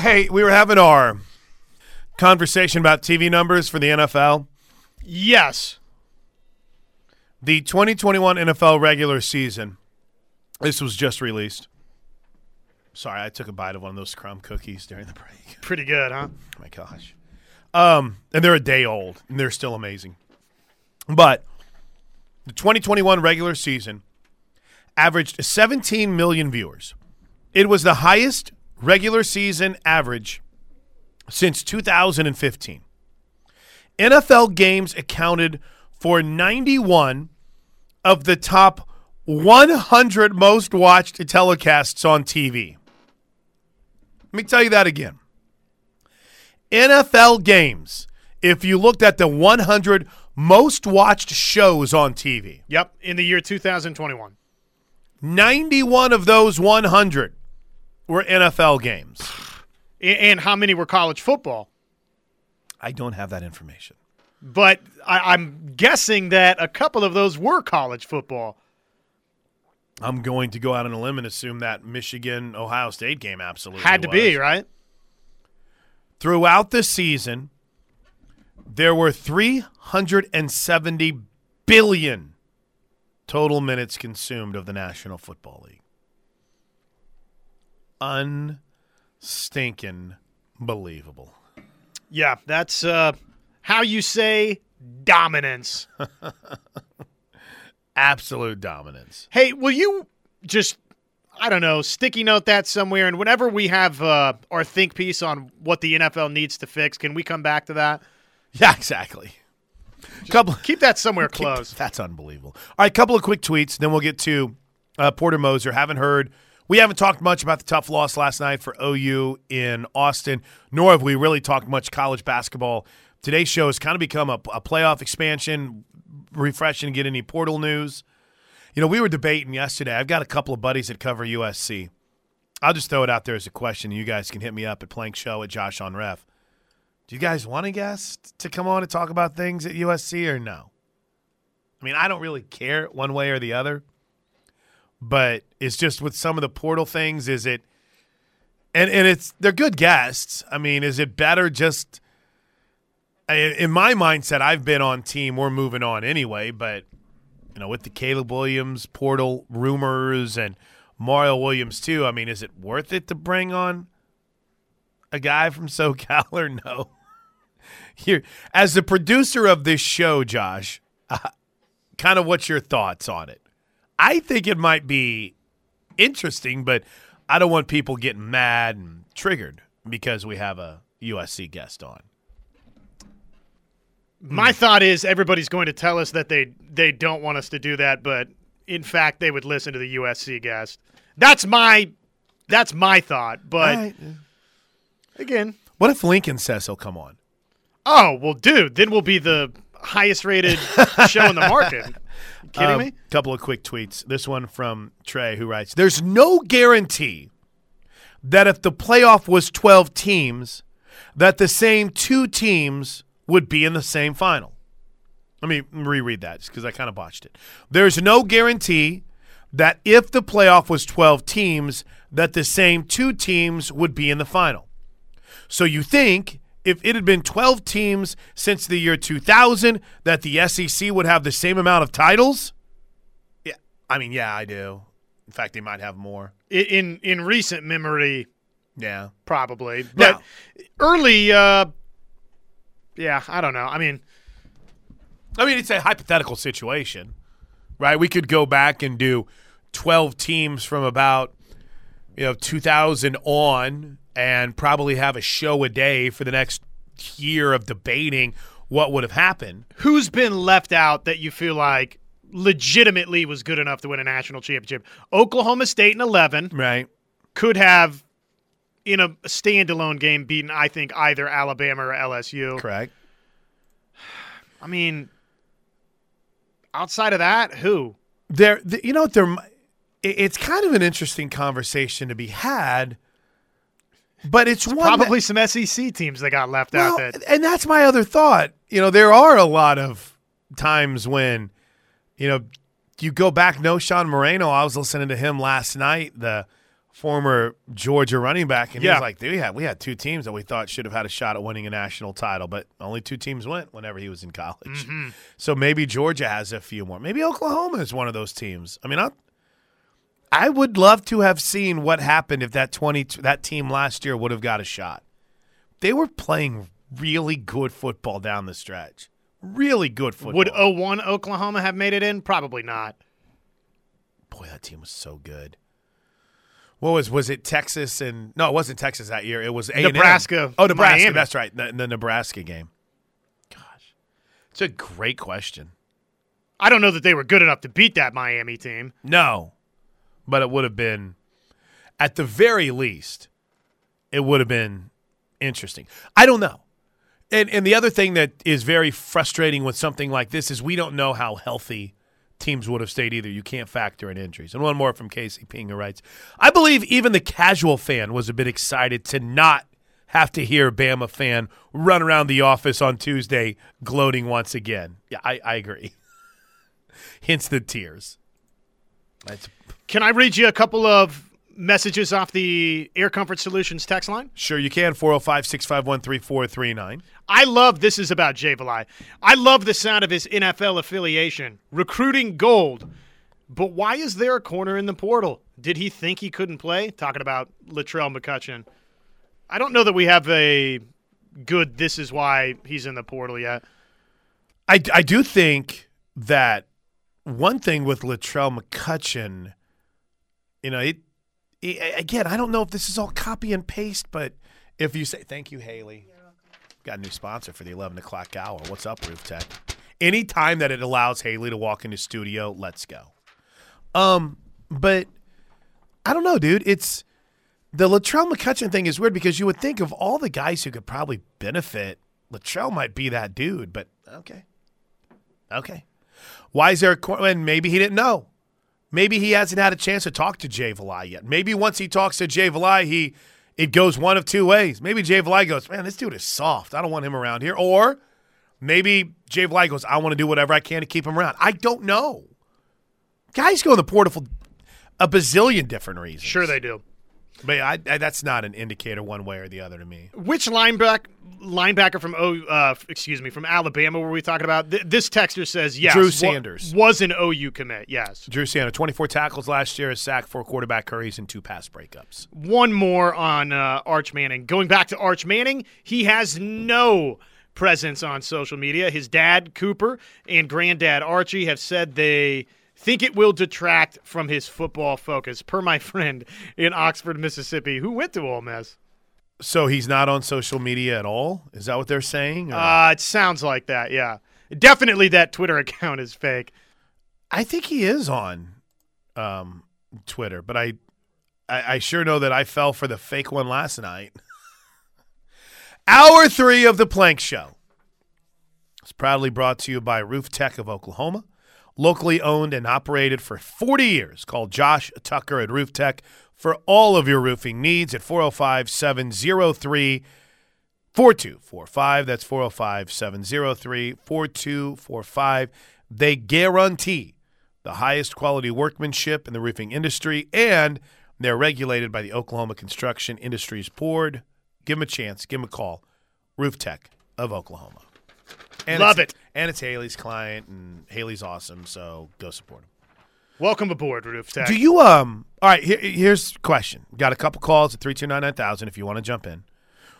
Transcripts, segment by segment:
Hey, we were having our conversation about TV numbers for the NFL. Yes. The 2021 NFL regular season. This was just released. Sorry, I took a bite of one of those crumb cookies during the break. Pretty good, huh? Oh my gosh. Um, and they're a day old, and they're still amazing. But the 2021 regular season averaged 17 million viewers. It was the highest regular season average since 2015. NFL games accounted for 91 of the top 100 most watched telecasts on TV. Let me tell you that again. NFL games, if you looked at the 100 most watched shows on TV, Yep, in the year 2021. 91 of those 100 were NFL games. And how many were college football? I don't have that information. But I, I'm guessing that a couple of those were college football. I'm going to go out on a limb and assume that Michigan Ohio State game absolutely Had to be, right? Throughout the season, there were 370 billion total minutes consumed of the National Football League. Unstinking believable. Yeah, that's uh, how you say dominance. Absolute dominance. Hey, will you just, I don't know, sticky note that somewhere? And whenever we have uh, our think piece on what the NFL needs to fix, can we come back to that? Yeah, exactly. Couple Keep that somewhere Keep- close. That's unbelievable. All right, couple of quick tweets, then we'll get to uh, Porter Moser. Haven't heard. We haven't talked much about the tough loss last night for OU in Austin, nor have we really talked much college basketball. Today's show has kind of become a, a playoff expansion, refreshing to get any portal news. You know, we were debating yesterday. I've got a couple of buddies that cover USC. I'll just throw it out there as a question. You guys can hit me up at Plank Show at Josh on Ref. Do you guys want a guest to come on and talk about things at USC or no? I mean, I don't really care one way or the other, but it's just with some of the portal things. Is it, and and it's they're good guests. I mean, is it better just? In my mindset, I've been on team. We're moving on anyway, but you know, with the Caleb Williams portal rumors and Mario Williams too. I mean, is it worth it to bring on a guy from SoCal or no? Here, as the producer of this show, Josh, kind of what's your thoughts on it? I think it might be interesting, but I don't want people getting mad and triggered because we have a USC guest on. My thought is everybody's going to tell us that they they don't want us to do that, but in fact they would listen to the USC guest. That's my that's my thought. But right. again, What if Lincoln says he'll come on? oh well, dude, then we'll be the highest rated show in the market. Kidding Um, me? Couple of quick tweets. This one from Trey, who writes There's no guarantee that if the playoff was 12 teams, that the same two teams would be in the same final. Let me reread that because I kind of botched it. There's no guarantee that if the playoff was 12 teams, that the same two teams would be in the final. So you think if it had been 12 teams since the year 2000 that the SEC would have the same amount of titles? Yeah, I mean, yeah, I do. In fact, they might have more. In in recent memory, Yeah. probably. But Now- early, uh, yeah, I don't know. I mean, I mean, it's a hypothetical situation, right? We could go back and do 12 teams from about, you know, 2000 on and probably have a show a day for the next year of debating what would have happened. who's been left out that you feel like legitimately was good enough to win a national championship? Oklahoma State in 11 Right. could have, in a standalone game, beaten, I think, either Alabama or LSU. Correct. I mean, outside of that, who? there th- you know there it's kind of an interesting conversation to be had but it's, one that- Probably some SEC teams that got left well, out. That and that's my other thought you know there are a lot of times when you know you go back Knowshon Moreno I was listening to him last night the former Georgia running back, and he was like, "We had we had two teams that we thought should have had a shot at winning a national title, but only two teams went whenever he was in college. Mm-hmm. So maybe Georgia has a few more. Maybe Oklahoma is one of those teams. I mean, I, I would love to have seen what happened if that twenty that team last year would have got a shot. They were playing really good football down the stretch. Really good football. Would 01 Oklahoma have made it in? Probably not. Boy, that team was so good. What was was it Texas and no, it wasn't Texas that year. It was A&M. Nebraska, Oh, Nebraska. Miami. That's right. The, the Nebraska game. Gosh, it's a great question. I don't know that they were good enough to beat that Miami team. No, but it would have been, at the very least, it would have been interesting. I don't know. And and the other thing that is very frustrating with something like this is we don't know how healthy teams would have stayed either. You can't factor in injuries. And one more from Casey Pinga writes, I believe even the casual fan was a bit excited to not have to hear Bama fan run around the office on Tuesday gloating once again. Yeah, I, I agree. Hence the tears. That's Can I read you a couple of messages off the Air Comfort Solutions text line? Sure, you can. 405 651 3439. I love this is about Jay Valai. I love the sound of his NFL affiliation, recruiting gold. But why is there a corner in the portal? Did he think he couldn't play? Talking about Latrell McCutcheon. I don't know that we have a good this is why he's in the portal yet. I, I do think that one thing with Latrell McCutcheon, you know, it, it, again, I don't know if this is all copy and paste, but if you say, thank you, Haley. Got a new sponsor for the 11 o'clock hour. What's up, Roof Tech? Anytime that it allows Haley to walk into studio, let's go. Um, but I don't know, dude. It's the Latrell McCutcheon thing is weird because you would think of all the guys who could probably benefit, Latrell might be that dude, but okay. Okay. Why is there a and maybe he didn't know. Maybe he hasn't had a chance to talk to Jay Valai yet. Maybe once he talks to Jay Valai, he it goes one of two ways. Maybe Jay Valai goes, Man, this dude is soft. I don't want him around here. Or maybe Jay Valai goes, I want to do whatever I can to keep him around. I don't know. Guys go in the portal for a bazillion different reasons. Sure they do. But I, I, that's not an indicator one way or the other to me. Which linebacker linebacker from O uh, excuse me from Alabama were we talking about? Th- this texter says yes. Drew wa- Sanders. was an OU commit. Yes. Drew Sanders, 24 tackles last year, a sack, four quarterback hurries, and two pass breakups. One more on uh, Arch Manning. Going back to Arch Manning, he has no presence on social media. His dad, Cooper, and granddad, Archie, have said they think it will detract from his football focus, per my friend in Oxford, Mississippi, who went to Ole Miss. So he's not on social media at all? Is that what they're saying? Or- Uh, it sounds like that, yeah. Definitely that Twitter account is fake. I think he is on um, Twitter, but I, I I sure know that I fell for the fake one last night. Hour three of the Plank Show is proudly brought to you by Roof Tech of Oklahoma, locally owned and operated for 40 years. Call Josh Tucker at Roof Tech for all of your roofing needs at 405 703 4245. That's 405 703 4245. They guarantee the highest quality workmanship in the roofing industry, and they're regulated by the Oklahoma Construction Industries Board. Give them a chance. Give them a call. Roof Tech of Oklahoma. And Love it. And it's Haley's client, and Haley's awesome, so go support him. Welcome aboard, Roof Tech. Do you um? All right, here, here's question. Got a couple calls at three two nine nine thousand. If you want to jump in,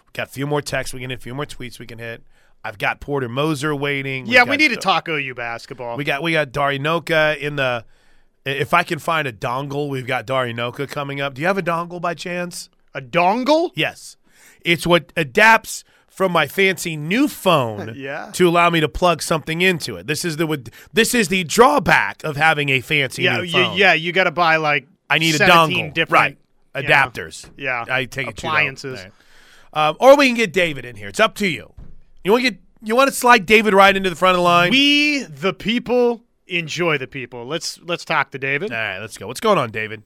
we got a few more texts we can hit, a few more tweets we can hit. I've got Porter Moser waiting. Yeah, we got- need to talk OU basketball. We got we got Darinoka in the. If I can find a dongle, we've got Darinoka coming up. Do you have a dongle by chance? a dongle? Yes, it's what adapts from my fancy new phone Yeah. to allow me to plug something into it. This is the this is the drawback of having a fancy Yeah, new you, phone. yeah, you got to buy like I need a dongle. different right. you know, Adapters. Yeah, I take it to you, appliances. Right. Um, or we can get David in here. It's up to you. You want to get you want to slide David right into the front of the line? We the people enjoy the people. Let's let's talk to David. All right, let's go. What's going on, David?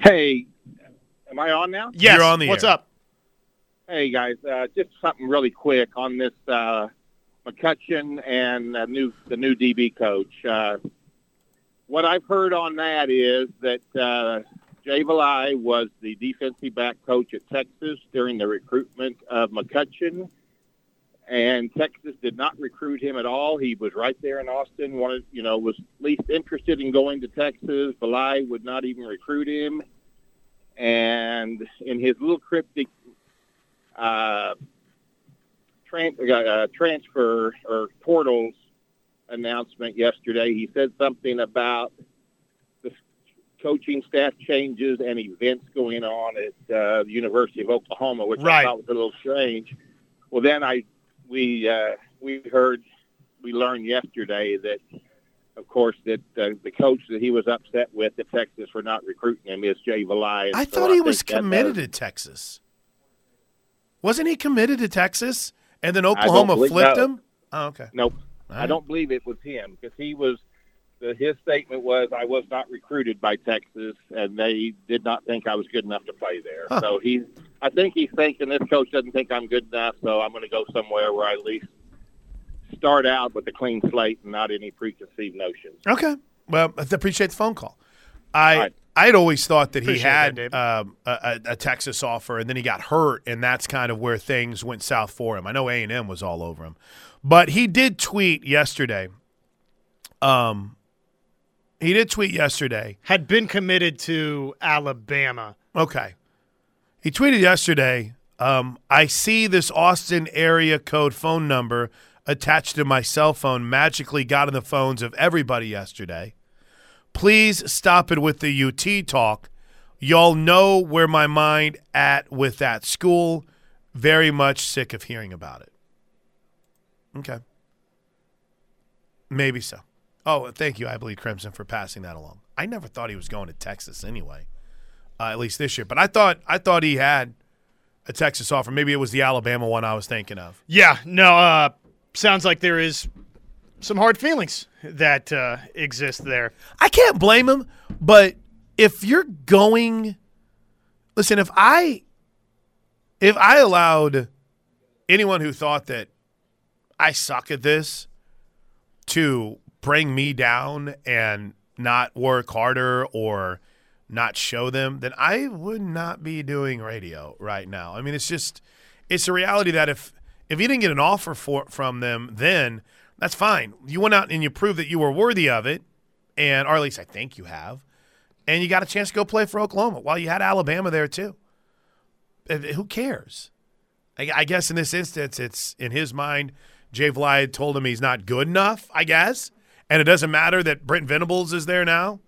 Hey, am I on now? Yes. You're on the What's air. up? Hey guys, uh, just something really quick on this uh, McCutcheon and uh, new the new DB coach. Uh, what I've heard on that is that uh, Jay Valai was the defensive back coach at Texas during the recruitment of McCutcheon, and Texas did not recruit him at all. He was right there in Austin, wanted, you know, was least interested in going to Texas. Valai would not even recruit him, and in his little cryptic uh, tran- uh, transfer or portals announcement yesterday, he said something about the coaching staff changes and events going on at uh, the University of Oklahoma, which Right. I thought was a little strange. Well, then I we uh, we heard we learned yesterday that. Of course, that uh, the coach that he was upset with at Texas for not recruiting him is Jay Valai. I so thought he think was committed to Texas. Wasn't he committed to Texas? And then Oklahoma believe- flipped no. him? Oh, okay. Nope. All I don't believe it was him because he was. The, his statement was, "I was not recruited by Texas, and they did not think I was good enough to play there." Huh. So he's. I think he's thinking this coach doesn't think I'm good enough, so I'm going to go somewhere where I at least start out with a clean slate and not any preconceived notions. Okay. Well, I appreciate the phone call. I right. I had always thought that he had that, um, a, a, a Texas offer, and then he got hurt, and that's kind of where things went south for him. I know A and M was all over him, but he did tweet yesterday. Um, he did tweet yesterday. Had been committed to Alabama. Okay. He tweeted yesterday, um, I see this Austin area code phone number attached to my cell phone magically got in the phones of everybody yesterday. Please stop it with the UT talk. Y'all know where my mind at with that school. Very much sick of hearing about it. Okay. Maybe so. Oh, thank you, I believe Crimson, for passing that along. I never thought he was going to Texas anyway uh, at least this year. But I thought I thought he had a Texas offer. Maybe it was the Alabama one I was thinking of. Yeah, no, uh, sounds like there is some hard feelings that uh, exist there. I can't blame him, but if you're going, listen, if I if I allowed anyone who thought that I suck at this to bring me down and not work harder or not show them, then I would not be doing radio right now. I mean, it's just it's a reality that if if you didn't get an offer for from them, then that's fine. You went out and you proved that you were worthy of it, and or at least I think you have, and you got a chance to go play for Oklahoma. While you had Alabama there too. Who cares? I, I guess in this instance, it's in his mind. Jay Valai told him he's not good enough. I guess, and it doesn't matter that Brent Venables is there now.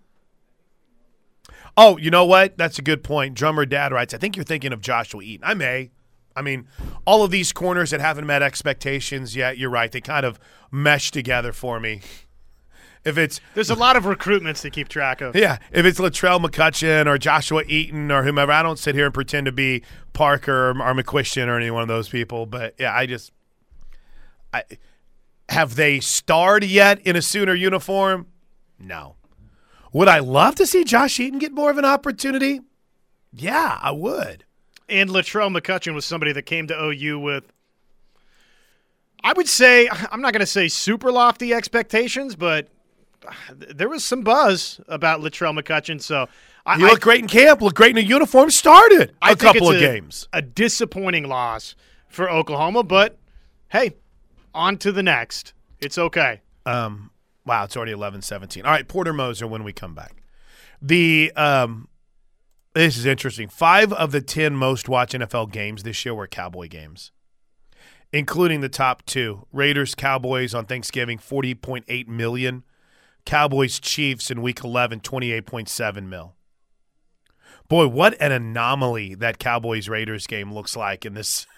Oh, you know what? That's a good point. Drummer Dad writes, I think you're thinking of Joshua Eaton. I may. I mean, all of these corners that haven't met expectations yet, you're right. They kind of mesh together for me. If it's There's a lot of recruitments to keep track of. yeah, if it's Latrell McCutcheon or Joshua Eaton or whomever, I don't sit here and pretend to be Parker or, or McQuistion or any one of those people. But yeah, I just, I have they starred yet in a Sooner uniform? No. Would I love to see Josh Eaton get more of an opportunity? Yeah, I would. And Latrell McCutcheon was somebody that came to OU with, I would say, I'm not going to say super lofty expectations, but there was some buzz about Latrell McCutcheon. So I, He I great in camp, looked great in a uniform, started I a think couple of a- games. A disappointing loss for Oklahoma, but hey, on to the next. It's okay. Um, wow, it's already eleven seventeen. All right, Porter Moser when we come back. The um, this is interesting. Five of the ten most watched NFL games this year were Cowboy games, including the top two: Raiders Cowboys on Thanksgiving, forty point eight million. Cowboys Chiefs in Week 11, 28.7 mil. Boy, what an anomaly that Cowboys Raiders game looks like in this.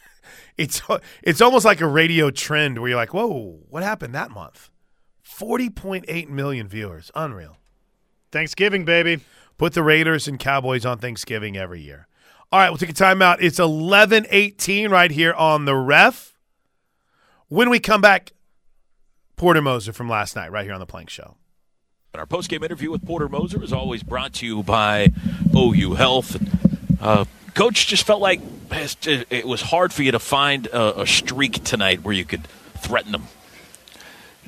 It's it's almost like a radio trend where you're like, whoa, what happened that month? 40.8 million viewers. Unreal. Thanksgiving, baby. Put the Raiders and Cowboys on Thanksgiving every year. All right, we'll take a timeout. It's 11:18 right here on the ref. When we come back, Porter Moser from last night, right here on the Plank Show. Our post-game interview with Porter Moser is always brought to you by OU Health. Uh, Coach just felt like it was hard for you to find a, a streak tonight where you could threaten them.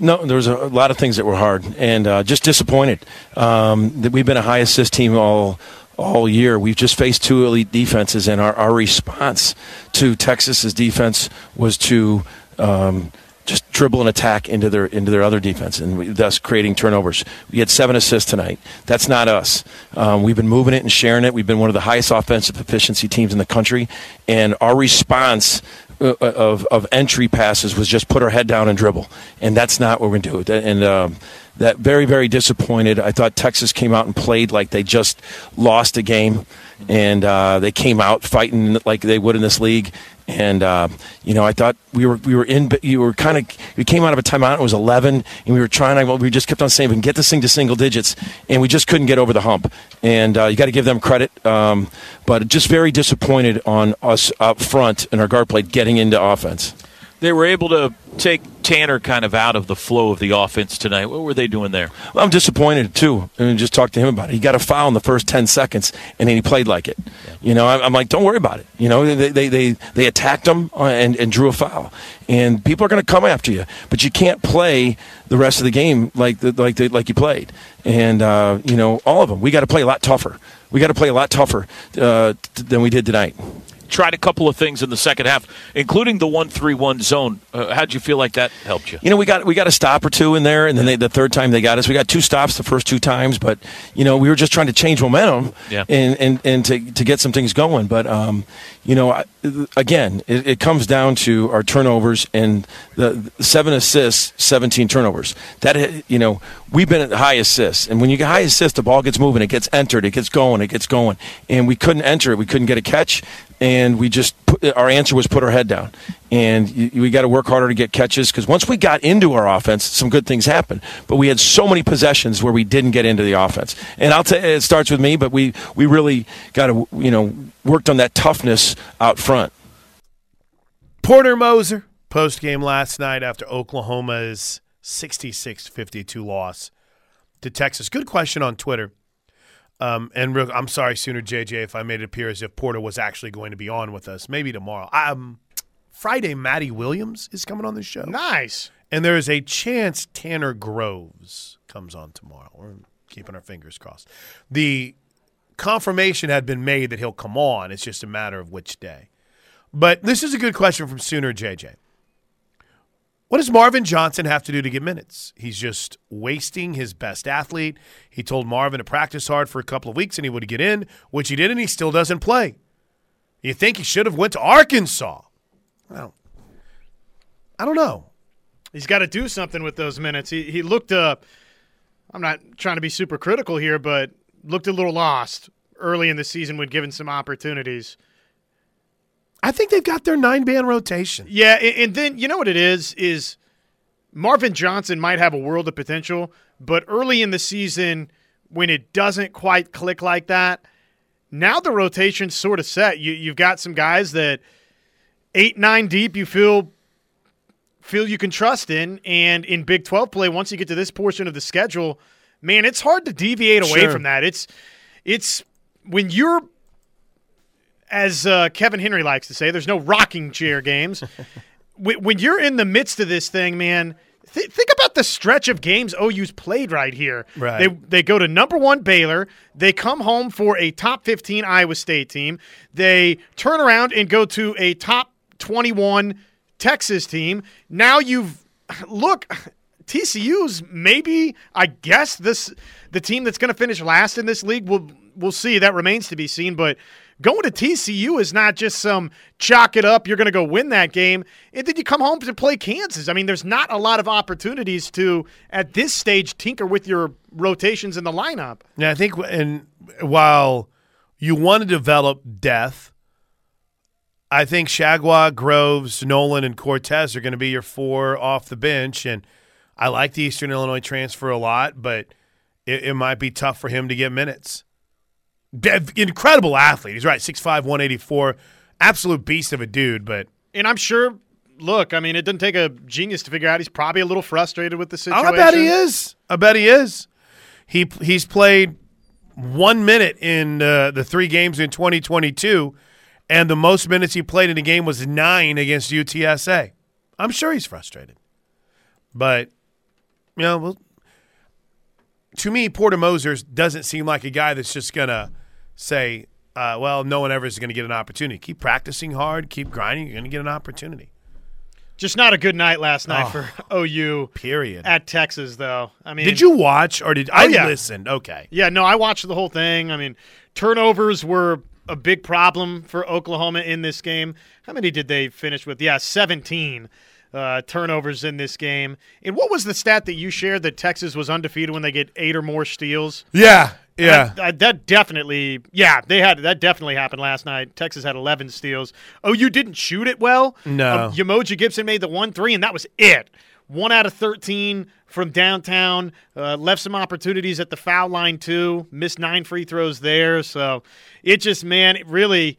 No, there was a lot of things that were hard and uh, just disappointed. Um, that we've been a high assist team all all year. We've just faced two elite defenses, and our, our response to Texas's defense was to um, just dribble and attack into their into their other defense, and we, thus creating turnovers. We had seven assists tonight. That's not us. Um, we've been moving it and sharing it. We've been one of the highest offensive efficiency teams in the country, and our response of, of entry passes was just put our head down and dribble, and that's not what we're going to do. And um, that very very disappointed. I thought Texas came out and played like they just lost a game, and uh, they came out fighting like they would in this league. And uh, you know, I thought we were we were in, but you were kind of we came out of a timeout. It was eleven, and we were trying. well, we just kept on saying we can get this thing to single digits, and we just couldn't get over the hump. And uh, you got to give them credit, um, but just very disappointed on us up front and our guard play getting into offense. They were able to take Tanner kind of out of the flow of the offense tonight. What were they doing there? Well, I'm disappointed too. And just talked to him about it. He got a foul in the first ten seconds, and then he played like it. Yeah. You know, I'm like, don't worry about it. You know, they they they, they attacked him uh, and and drew a foul, and people are going to come after you, but you can't play the rest of the game like the, like the, like you played. And uh, you know, all of them, we got to play a lot tougher. We got to play a lot tougher uh, than we did tonight tried a couple of things in the second half, including the one-three-one zone. Uh, how'd you feel like that helped you? You know, we got we got a stop or two in there, and then they, the third time they got us, we got two stops the first two times. But you know, we were just trying to change momentum yeah. and, and and to to get some things going. But um, you know, again, it, it, comes down to our turnovers and the seven assists, seventeen turnovers. That you know, we've been at high assists, and when you get high assists, the ball gets moving, it gets entered, it gets going, it gets going, and we couldn't enter it, we couldn't get a catch, and we just put, our answer was put our head down, and you, we got to work harder to get catches because once we got into our offense, some good things happened. But we had so many possessions where we didn't get into the offense, and I'll tell you, it starts with me, but we we really got to you know worked on that toughness out front. Porter Moser post game last night after Oklahoma's 66-52 loss to Texas. Good question on Twitter. Um, and real, I'm sorry, Sooner JJ, if I made it appear as if Porter was actually going to be on with us. Maybe tomorrow. Um, Friday, Madi Williams is coming on the show. Nice. And there is a chance Tanner Groves comes on tomorrow. We're keeping our fingers crossed. The confirmation had been made that he'll come on. It's just a matter of which day. But this is a good question from Sooner JJ. What does Marvin Johnson have to do to get minutes? He's just wasting his best athlete. He told Marvin to practice hard for a couple of weeks and he would get in, which he did, and he still doesn't play. You think he should have went to Arkansas? Well, I don't know. He's got to do something with those minutes. He he looked. Uh, I'm not trying to be super critical here, but looked a little lost early in the season when given some opportunities. I think they've got their nine band rotation. Yeah, and then you know what it is is Marvin Johnson might have a world of potential, but early in the season when it doesn't quite click like that, now the rotation's sort of set. You you've got some guys that eight nine deep you feel feel you can trust in, and in Big Twelve play once you get to this portion of the schedule, man, it's hard to deviate away sure. from that. It's it's when you're as uh, Kevin Henry likes to say, there's no rocking chair games. when you're in the midst of this thing, man, th- think about the stretch of games OU's played right here. Right. They they go to number one Baylor. They come home for a top 15 Iowa State team. They turn around and go to a top 21 Texas team. Now you've look. TCU's maybe, I guess this the team that's going to finish last in this league. We'll we'll see. That remains to be seen. But going to TCU is not just some chalk it up, you're going to go win that game, and then you come home to play Kansas. I mean, there's not a lot of opportunities to, at this stage, tinker with your rotations in the lineup. Yeah, I think, and while you want to develop depth, I think Chargois, Groves, Noland, and Cortes are going to be your four off the bench. And I like the Eastern Illinois transfer a lot, but it, it might be tough for him to get minutes incredible athlete. He's right, 6'5", 184. Absolute beast of a dude, but and I'm sure. Look, I mean, it doesn't take a genius to figure out he's probably a little frustrated with the situation. I bet he is. I bet he is. He he's played one minute in uh, the three games in 2022, and the most minutes he played in a game was nine against UTSA. I'm sure he's frustrated, but you know, well, to me, Porter Mosers doesn't seem like a guy that's just gonna say, uh, "Well, no one ever is going to get an opportunity." Keep practicing hard, keep grinding. You're going to get an opportunity. Just not a good night last night Oh. for OU Period. at Texas, though. I mean, did you watch or did I Oh, yeah. listened? Okay. Yeah, no, I watched the whole thing. I mean, turnovers were a big problem for Oklahoma in this game. How many did they finish with? Yeah, 17 uh, turnovers in this game. And what was the stat that you shared that Texas was undefeated when they get eight or more steals? Yeah. Yeah. That, that definitely, yeah, they had that definitely happened last night. Texas had 11 steals. Oh, you didn't shoot it well. No. Um, Gibson made the one three, and that was it. One out of 13 from downtown. Uh, left some opportunities at the foul line too. Missed nine free throws there. So it just, man, it really,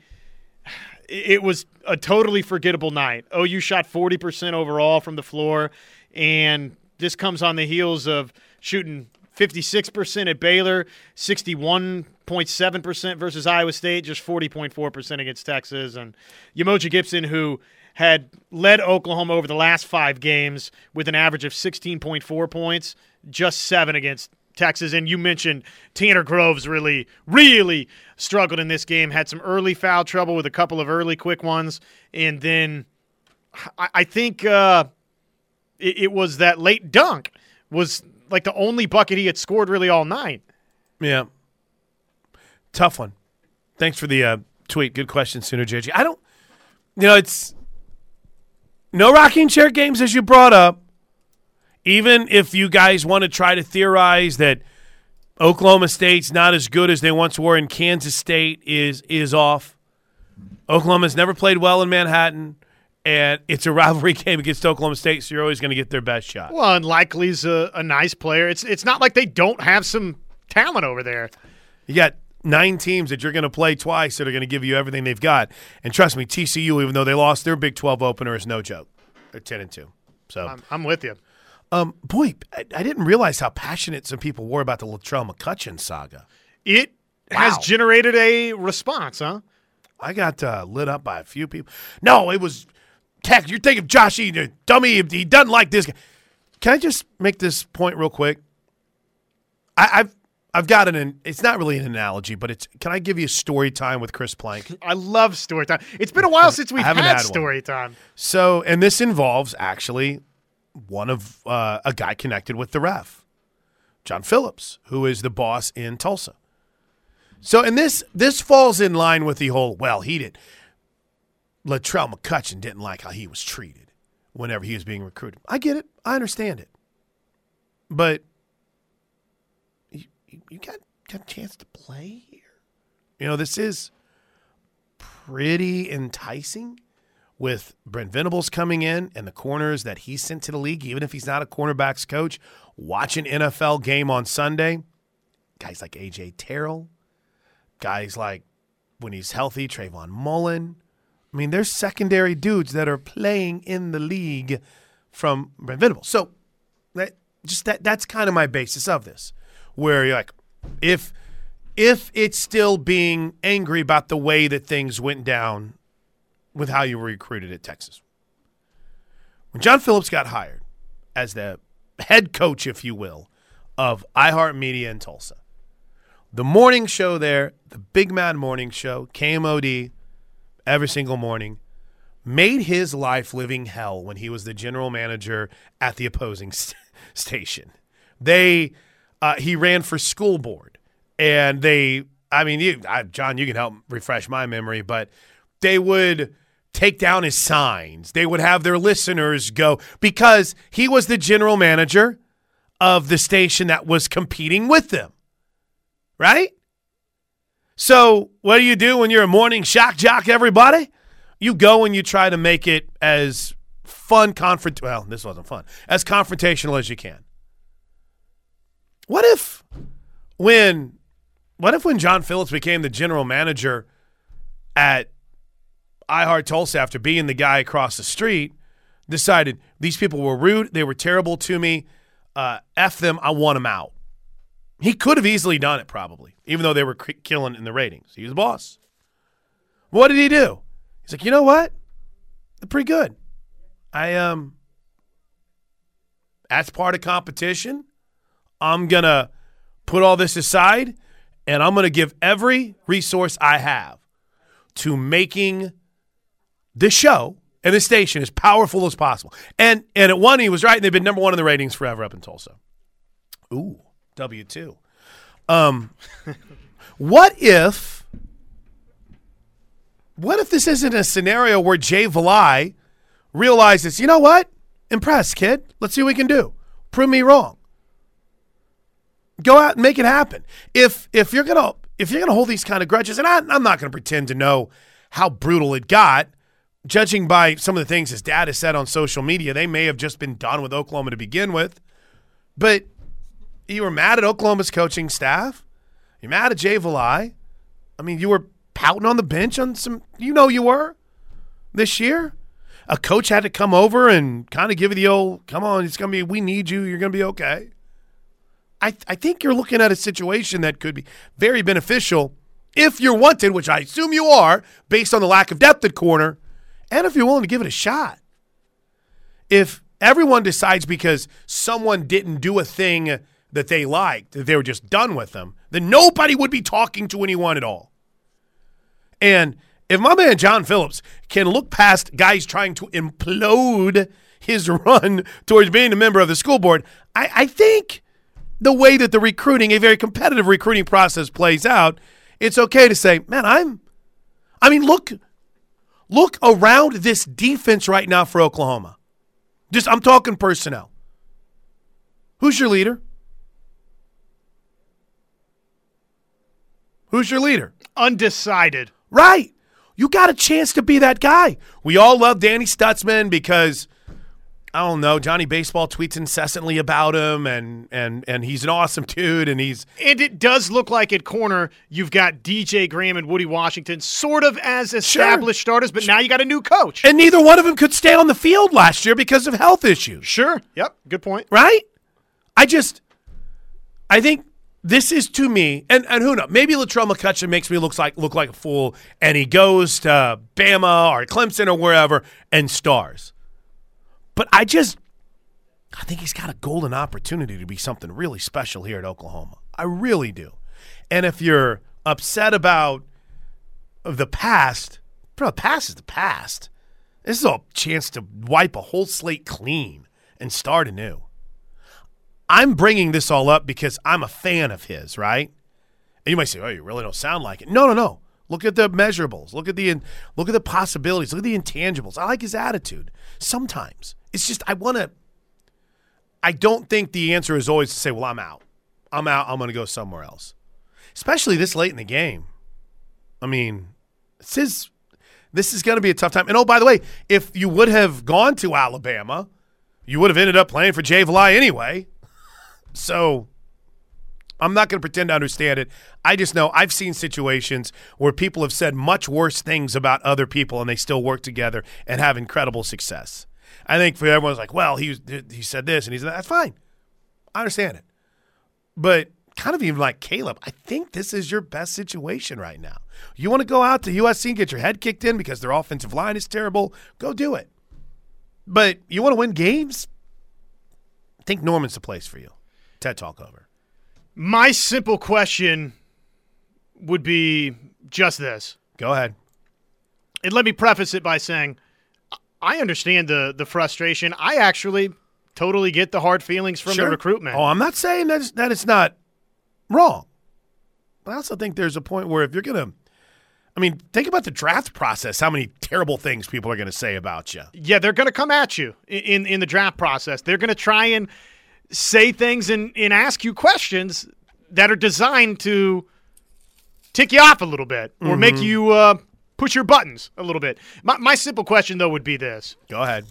it it was a totally forgettable night. OU shot 40% overall from the floor, and this comes on the heels of shooting 56% at Baylor, 61.7% versus Iowa State, just 40.4% against Texas. And Umoja Gibson, who had led Oklahoma over the last five games with an average of 16.4 points, just seven against Texas. And you mentioned Tanner Groves really, really struggled in this game, had some early foul trouble with a couple of early quick ones. And then I, I think uh, it, it was that late dunk was like the only bucket he had scored really all night. Yeah. Tough one. Thanks for the uh, tweet. Good question, Sooner JG. I don't, you know, it's no rocking chair games as you brought up. Even if you guys want to try to theorize that Oklahoma State's not as good as they once were and Kansas State is is off. Oklahoma's never played well in Manhattan, and it's a rivalry game against Oklahoma State, so you're always going to get their best shot. Well, and Likekele's a, a nice player. It's it's not like they don't have some talent over there. You got nine teams that you're going to play twice that are going to give you everything they've got. And trust me, TCU, even though they lost their Big 12 opener, is no joke. They're 10 and 2. So, I'm, I'm with you. um, boy, I, I didn't realize how passionate some people were about the Latrell McCutcheon saga. It has generated a response, huh? I got uh, lit up by a few people. No, it was Tech. You're thinking Josh Eaton, dummy. He doesn't like this guy. Can I just make this point real quick? I, I've I've got an. It's not really an analogy, but it's. Can I give you a story time with Chris Plank? I love story time. It's been a while since we've had, had one. story time. So, and this involves actually one of uh, a guy connected with the ref, John Phillips, who is the boss in Tulsa. So, and this this falls in line with the whole. Well, he did. Latrell McCutcheon didn't like how he was treated whenever he was being recruited. I get it. I understand it. But you, you- got got a chance to play here. You know, this is pretty enticing with Brent Venables coming in and the corners that he sent to the league, even if he's not a cornerbacks coach, watch an NFL game on Sunday. Guys like AJ Terrell, guys like when he's healthy, Trayvon Mullen. I mean, there's secondary dudes that are playing in the league from Brent Venables. So that just that that's kind of my basis of this. Where you're like, if if it's still being angry about the way that things went down with how you were recruited at Texas. When John Phillips got hired as the head coach, if you will, of iHeartMedia in Tulsa, the morning show there, the Big Mad Morning Show, KMOD, every single morning, made his life living hell when he was the general manager at the opposing st- station. They, uh, he ran for school board, and they, I mean, you, I, John, you can help refresh my memory, but they would take down his signs. They would have their listeners go because he was the general manager of the station that was competing with them, right? So, what do you do when you're a morning shock jock, everybody? You go and you try to make it as fun, confront. Well, this wasn't fun. As confrontational as you can. What if when, what if when John Phillips became the general manager at iHeart Tulsa after being the guy across the street, decided these people were rude, they were terrible to me, uh, f them, I want them out. He could have easily done it, probably, even though they were killing in the ratings. He was the boss. What did he do? He's like, you know what? They're pretty good. I um That's part of competition. I'm to put all this aside and I'm to give every resource I have to making this show and this station as powerful as possible. And and at one, he was right. They've been number one in the ratings forever up in Tulsa. Ooh, W two. Um, what if? What if this isn't a scenario where Jay Valai realizes, you know what? Impressed, kid. Let's see what we can do. Prove me wrong. Go out and make it happen. If if you're gonna if you're gonna hold these kind of grudges, and I, I'm not gonna pretend to know how brutal it got judging by some of the things his dad has said on social media, they may have just been done with Oklahoma to begin with. But you were mad at Oklahoma's coaching staff. You're mad at Jay Valai. I mean, you were pouting on the bench on some, you know, you were this year. A coach had to come over and kind of give you the old, come on, it's going to be, we need you. You're going to be okay. I, I think you're looking at a situation that could be very beneficial if you're wanted, which I assume you are, based on the lack of depth at corner and if you're willing to give it a shot. If everyone decides because someone didn't do a thing that they liked, that they were just done with them, then nobody would be talking to anyone at all. And if my man John Phillips can look past guys trying to implode his run towards being a member of the school board, I, I think the way that the recruiting, a very competitive recruiting process plays out, it's okay to say, man, I'm, I mean, look, Look around this defense right now for Oklahoma. Just I'm talking personnel. Who's your leader? Who's your leader? Undecided. Right. You got a chance to be that guy. We all love Danny Stutsman because I don't know. Johnny Baseball tweets incessantly about him, and and and he's an awesome dude, and he's and it does look like at corner you've got DJ Graham and Woody Washington sort of as established sure. starters, but now you got a new coach, and neither one of them could stay on the field last year because of health issues. Sure. Yep. Good point. Right. I just, I think this is to me, and, and who knows? Maybe Latrell McCutcheon makes me look like look like a fool, and he goes to Bama or Clemson or wherever and stars. But I just, I think he's got a golden opportunity to be something really special here at Oklahoma. I really do. And if you're upset about the past, bro, the past is the past. This is a chance to wipe a whole slate clean and start anew. I'm bringing this all up because I'm a fan of his, right? And you might say, "Oh, you really don't sound like it." No, no, no. Look at the measurables. Look at the look at the possibilities. Look at the intangibles. I like his attitude. Sometimes it's just I want to. I don't think the answer is always to say, "Well, I'm out. I'm out. I'm going to go somewhere else." Especially this late in the game. I mean, this is this is going to be a tough time. And oh, by the way, if you would have gone to Alabama, you would have ended up playing for Jay Valai anyway. So I'm not going to pretend to understand it. I just know I've seen situations where people have said much worse things about other people and they still work together and have incredible success. I think for everyone's like, well, he he said this and he's. That's fine. I understand it. But kind of even like Caleb, I think this is your best situation right now. You want to go out to USC and get your head kicked in because their offensive line is terrible, go do it. But you want to win games? I think Norman's the place for you. TED Talk over. My simple question would be just this. Go ahead. And let me preface it by saying – I understand the the frustration. I actually totally get the hard feelings from sure. the recruitment. Oh, I'm not saying that it's, that it's not wrong, but I also think there's a point where if you're gonna, I mean, think about the draft process. How many terrible things people are going to say about you? Yeah, they're going to come at you in in the draft process. They're going to try and say things and, and ask you questions that are designed to tick you off a little bit or mm-hmm. make you uh, push your buttons a little bit. My, my simple question, though, would be this Go ahead.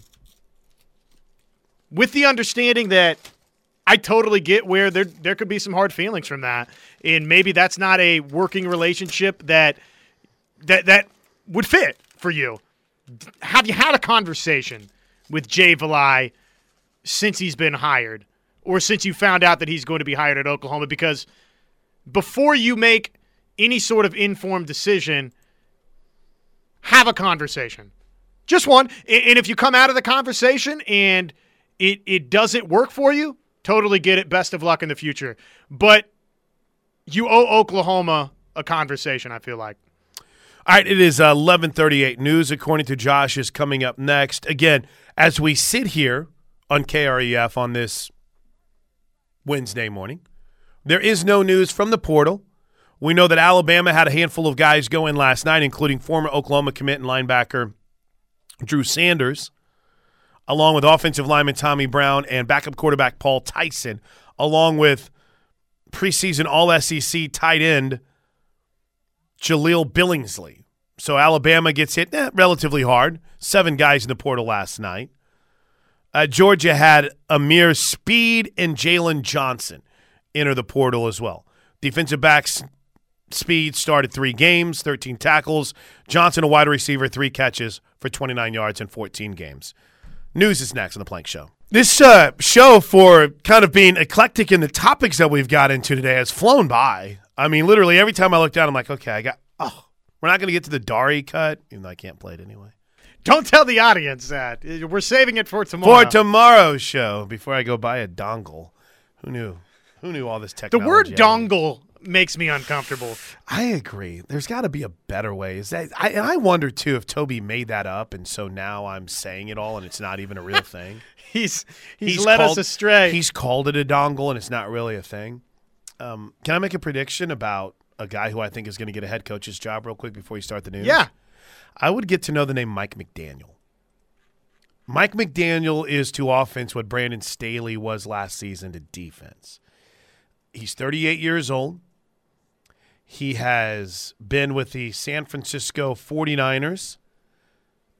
With the understanding that I totally get where there there could be some hard feelings from that, and maybe that's not a working relationship that that that would fit for you. Have you had a conversation with Jay Valai since he's been hired, or since you found out that he's going to be hired at Oklahoma? Because before you make any sort of informed decision, have a conversation. Just one. And if you come out of the conversation and it it doesn't work for you, totally get it. Best of luck in the future. But you owe Oklahoma a conversation, I feel like. All right, it is uh, 1138 news, according to Josh, is coming up next. Again, as we sit here on KREF on this Wednesday morning, there is no news from the portal. We know that Alabama had a handful of guys go in last night, including former Oklahoma commit and linebacker Drew Sanders, along with offensive lineman Tommy Brown and backup quarterback Paul Tyson, along with preseason All SEC tight end Jaleel Billingsley. So Alabama gets hit eh, relatively hard. Seven guys in the portal last night. Uh, Georgia had Ameer Speed and Jalen Johnson enter the portal as well. Defensive backs Speed started three games, 13 tackles. Johnson, a wide receiver, three catches for 29 yards in 14 games. News is next on the Plank Show. This uh, show, for kind of being eclectic in the topics that we've got into today, has flown by. I mean, literally every time I look down, I'm like, okay, I got. Oh, we're not going to get to the Dari cut, even though I can't play it anyway. Don't tell the audience that. We're saving it for tomorrow. For tomorrow's show, before I go buy a dongle. Who knew? Who knew all this technology? the word dongle makes me uncomfortable. I agree. There's got to be a better way. Is that? I, and I wonder too if Toby made that up, and so now I'm saying it all, and it's not even a real thing. He's he's, led called- us astray. He's called it a dongle, and it's not really a thing. Um, can I make a prediction about a guy who I think is going to get a head coach's job real quick before you start the news? yeah. I would get to know the name Mike McDaniel. Mike McDaniel is to offense what Brandon Staley was last season to defense. He's 38 years old. He has been with the San Francisco 49ers,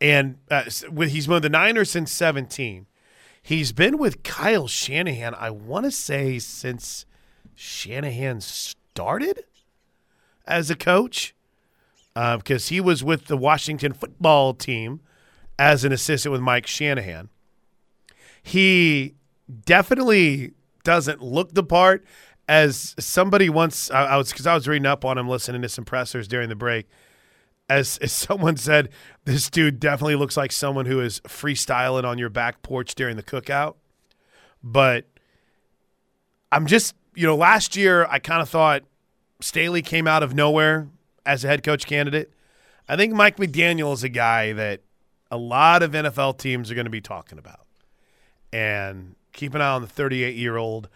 and uh, he's been with the Niners since 17. He's been with Kyle Shanahan, I want to say, since Shanahan started as a coach Uh, because he was with the Washington football team as an assistant with Mike Shanahan. He definitely doesn't look the part. As somebody once, I, I was because I was reading up on him, listening to some pressers during the break. As, as someone said, this dude definitely looks like someone who is freestyling on your back porch during the cookout. But I'm just, you know, last year I kind of thought Staley came out of nowhere as a head coach candidate. I think Mike McDaniel is a guy that a lot of NFL teams are going to be talking about. And keep an eye on the 38 year old.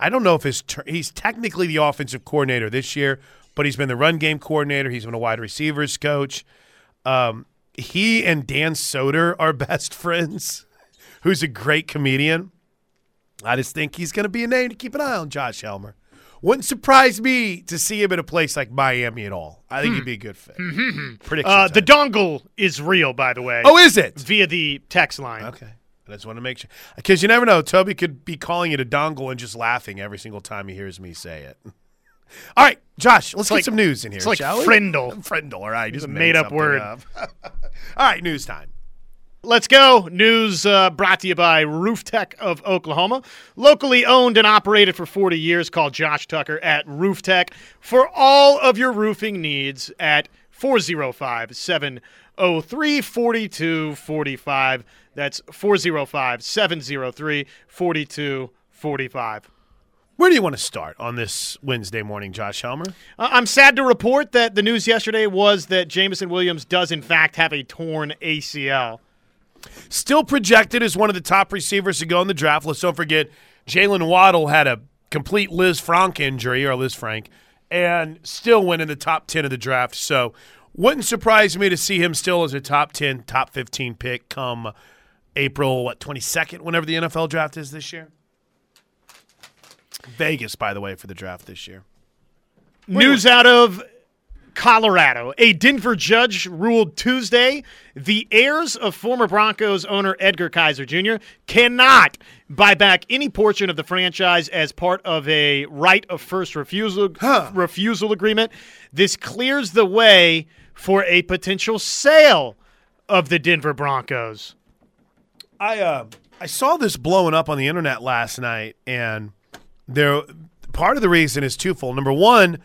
I don't know if his ter- he's technically the offensive coordinator this year, but he's been the run game coordinator. He's been a wide receivers coach. Um, he and Dan Soder are best friends, who's a great comedian. I just think he's going to be a name to keep an eye on, Josh Helmer. Wouldn't surprise me to see him in a place like Miami at all. I think he'd be a good fit. Prediction. Uh, the dongle is real, by the way. oh, is it? via the text line. Okay. I just want to make sure. Because you never know. Toby could be calling it a dongle and just laughing every single time he hears me say it. All right, Josh, let's get like- some news in here, it's like shall we? friendle. Friendle, all right. Just a made made-up word. up. all right, news time. Let's go. News uh, brought to you by Roof Tech of Oklahoma. Locally owned and operated for 40 years, call Josh Tucker at Roof Tech for all of your roofing needs at 405 703 4245. That's 405 703 4245. Where do you want to start on this Wednesday morning, Josh Helmer? Uh, I'm sad to report that the news yesterday was that Jameson Williams does, in fact, have a torn ACL. Still projected as one of the top receivers to go in the draft. Let's don't forget, Jaylen Waddle had a complete Lisfranc injury, or Lisfranc, and still went in the top 10 of the draft. So wouldn't surprise me to see him still as a top 10, top 15 pick come April, what, 22nd, whenever the NFL draft is this year? Vegas, by the way, for the draft this year. News out of Colorado. A Denver judge ruled Tuesday the heirs of former Broncos owner Edgar Kaiser Jr. cannot buy back any portion of the franchise as part of a right of first refusal refusal agreement. This clears the way for a potential sale of the Denver Broncos. I uh, I saw this blowing up on the internet last night, and there part of the reason is twofold. Number one,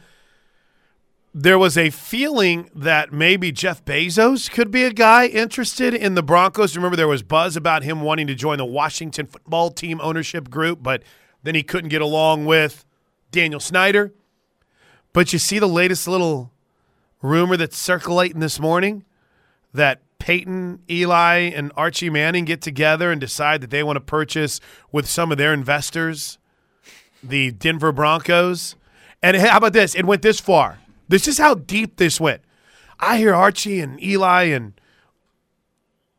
there was a feeling that maybe Jeff Bezos could be a guy interested in the Broncos. Remember, there was buzz about him wanting to join the Washington football team ownership group, but then he couldn't get along with Daniel Snyder. But you see the latest little rumor that's circulating this morning that Peyton, Eli, and Archie Manning get together and decide that they want to purchase with some of their investors the Denver Broncos. And how about this? It went this far. This is how deep this went. I hear Archie and Eli and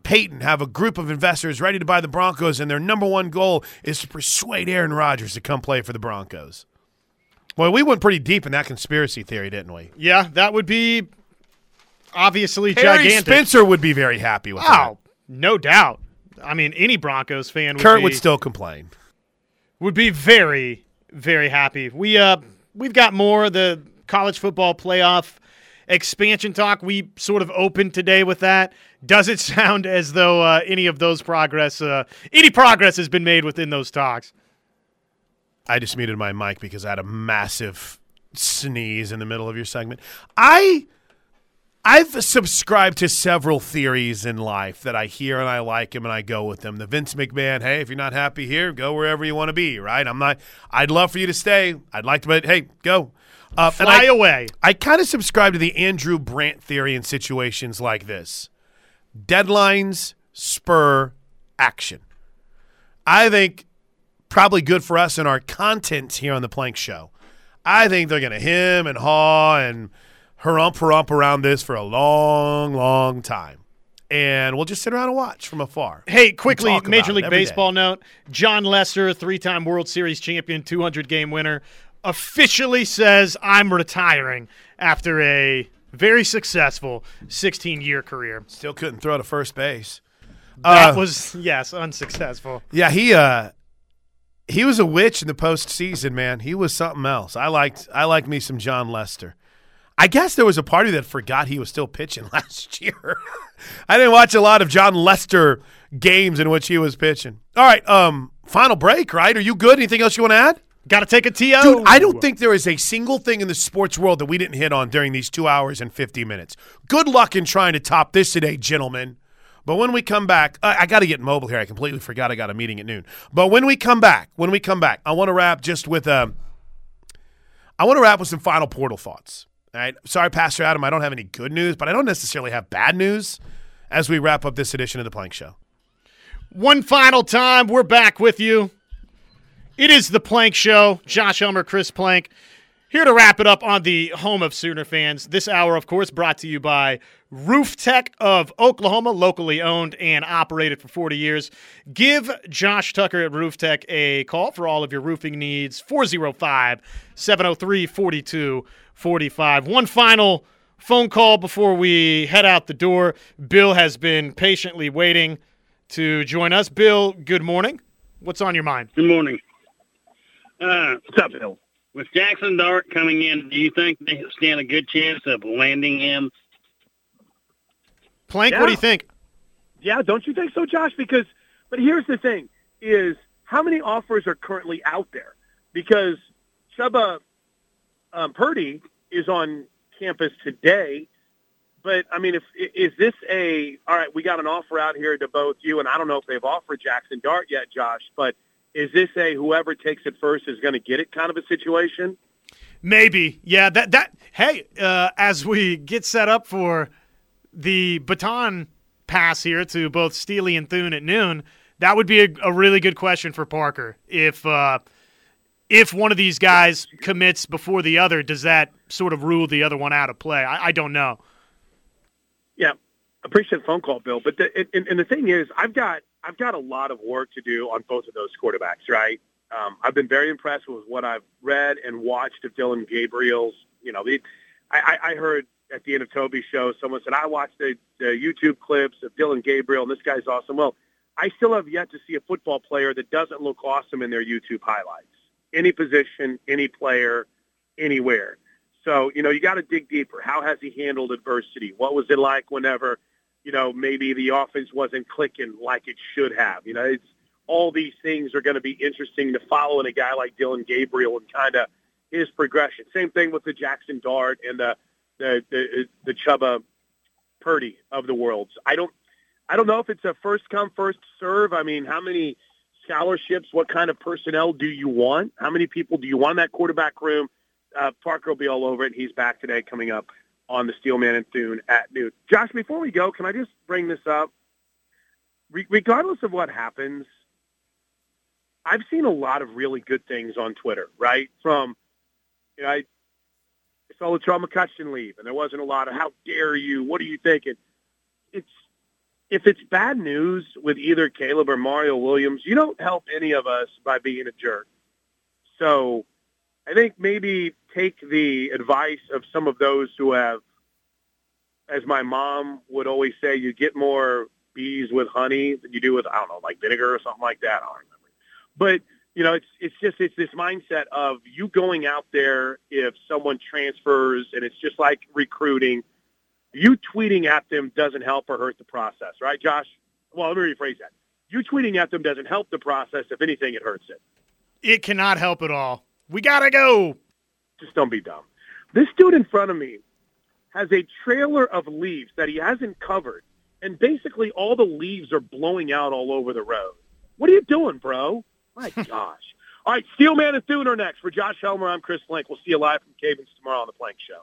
Peyton have a group of investors ready to buy the Broncos, and their number one goal is to persuade Aaron Rodgers to come play for the Broncos. Well, we went pretty deep in that conspiracy theory, didn't we? Yeah, that would be obviously Harry gigantic. Spencer would be very happy with that. Oh, no doubt. I mean, any Broncos fan that. would Kurt be, would still complain. would be very, very happy. We uh we've got more of the college football playoff expansion talk. We sort of opened today with that. Does it sound as though uh, any of those progress, uh, any progress has been made within those talks? I just muted my mic because I had a massive sneeze in the middle of your segment. I I've subscribed to several theories in life that I hear and I like them and I go with them. The Vince McMahon, hey, if you're not happy here, go wherever you want to be, right? I'm not I'd love for you to stay. I'd like to but hey, go. Uh, and Fly I, away. I kind of subscribe to the Andrew Brandt theory in situations like this. Deadlines spur action. I think probably good for us in our content here on the Plank Show. I think they're going to him and haw and harump harump around this for a long, long time. And we'll just sit around and watch from afar. Hey, quickly, Major League every day. Baseball note: Jon Lester, three-time World Series champion, 200 game winner, officially says, "I'm retiring after a very successful 16-year career." Still couldn't throw to first base. That Uh, was yes, unsuccessful. Yeah, he uh he was a witch in the postseason, man. He was something else. I liked I liked me some Jon Lester. I guess there was a party that forgot he was still pitching last year. I didn't watch a lot of Jon Lester games in which he was pitching. All right, um, final break, right? Are you good? Anything else you want to add? Got to take a TO. Dude, I don't think there is a single thing in the sports world that we didn't hit on during these two hours and 50 minutes. Good luck in trying to top this today, gentlemen. But when we come back, I, I got to get mobile here. I completely forgot I got a meeting at noon. But when we come back, when we come back, I want to wrap just with um, I want to wrap with some final portal thoughts. All right. Sorry, Pastor Adam, I don't have any good news, but I don't necessarily have bad news as we wrap up this edition of the Plank Show. One final time, we're back with you. It is the Plank Show. Josh Helmer, Chris Plank, here to wrap it up on the home of Sooner fans. This hour, of course, brought to you by Roof Tech of Oklahoma, locally owned and operated for 40 years. Give Josh Tucker at Roof Tech a call for all of your roofing needs 405 703 4245. One final phone call before we head out the door. Bill has been patiently waiting to join us. Bill, good morning. What's on your mind? Good morning. Uh, what's up, Bill? With Jackson Dart coming in, do you think they stand a good chance of landing him? Plank, what do you think? Yeah, don't you think so, Josh? Because, but here's the thing: is how many offers are currently out there? Because Chubba um, Purdy is on campus today, but I mean, if is this a all right? We got an offer out here to both you, and I don't know if they've offered Jackson Dart yet, Josh. But is this a whoever takes it first is going to get it kind of a situation? Maybe. Yeah, that that hey, uh, as we get set up for the baton pass here to both Steely and Thune at noon, that would be a, a really good question for Parker. If uh, if one of these guys commits before the other, does that sort of rule the other one out of play? I, I don't know. Yeah, appreciate the phone call, Bill. But the, and, and the thing is, I've got I've got a lot of work to do on both of those quarterbacks. Right? Um, I've been very impressed with what I've read and watched of Dillon Gabriel's. You know, the, I, I heard at the end of Toby's show, someone said I watched the, the YouTube clips of Dillon Gabriel, and this guy's awesome. Well, I still have yet to see a football player that doesn't look awesome in their YouTube highlights. Any position, any player, anywhere. So, you know, you got to dig deeper. How has he handled adversity? What was it like whenever, you know, maybe the offense wasn't clicking like it should have? You know, it's all these things are going to be interesting to follow in a guy like Dillon Gabriel and kind of his progression. Same thing with the Jackson Dart and the the the, the Chubba Purdy of the world. I don't I don't know if it's a first come first serve. I mean, how many scholarships? What kind of personnel do you want? How many people do you want in that quarterback room? Uh, Parker will be all over it. He's back today, coming up on the Steelman and Thune at noon. Josh, before we go, can I just bring this up? Re- regardless of what happens, I've seen a lot of really good things on Twitter, right? From, you know, I saw Latrell McCutcheon leave, and there wasn't a lot of "How dare you? What are you thinking?" It's if it's bad news with either Caleb or Mario Williams, you don't help any of us by being a jerk. So, I think maybe take the advice of some of those who have, as my mom would always say, you get more bees with honey than you do with I don't know, like vinegar or something like that. I don't remember, but you know, it's it's just it's this mindset of you going out there if someone transfers, and it's just like recruiting. You tweeting at them doesn't help or hurt the process, right, Josh? Well, let me rephrase that. You tweeting at them doesn't help the process. If anything, it hurts it. It cannot help at all. We gotta go. Just don't be dumb. This dude in front of me has a trailer of leaves that he hasn't covered, and basically all the leaves are blowing out all over the road. What are you doing, bro? My gosh. All right, Steelman and Thune are next. For Josh Helmer, I'm Chris Plank. We'll see you live from Cavens tomorrow on The Plank Show.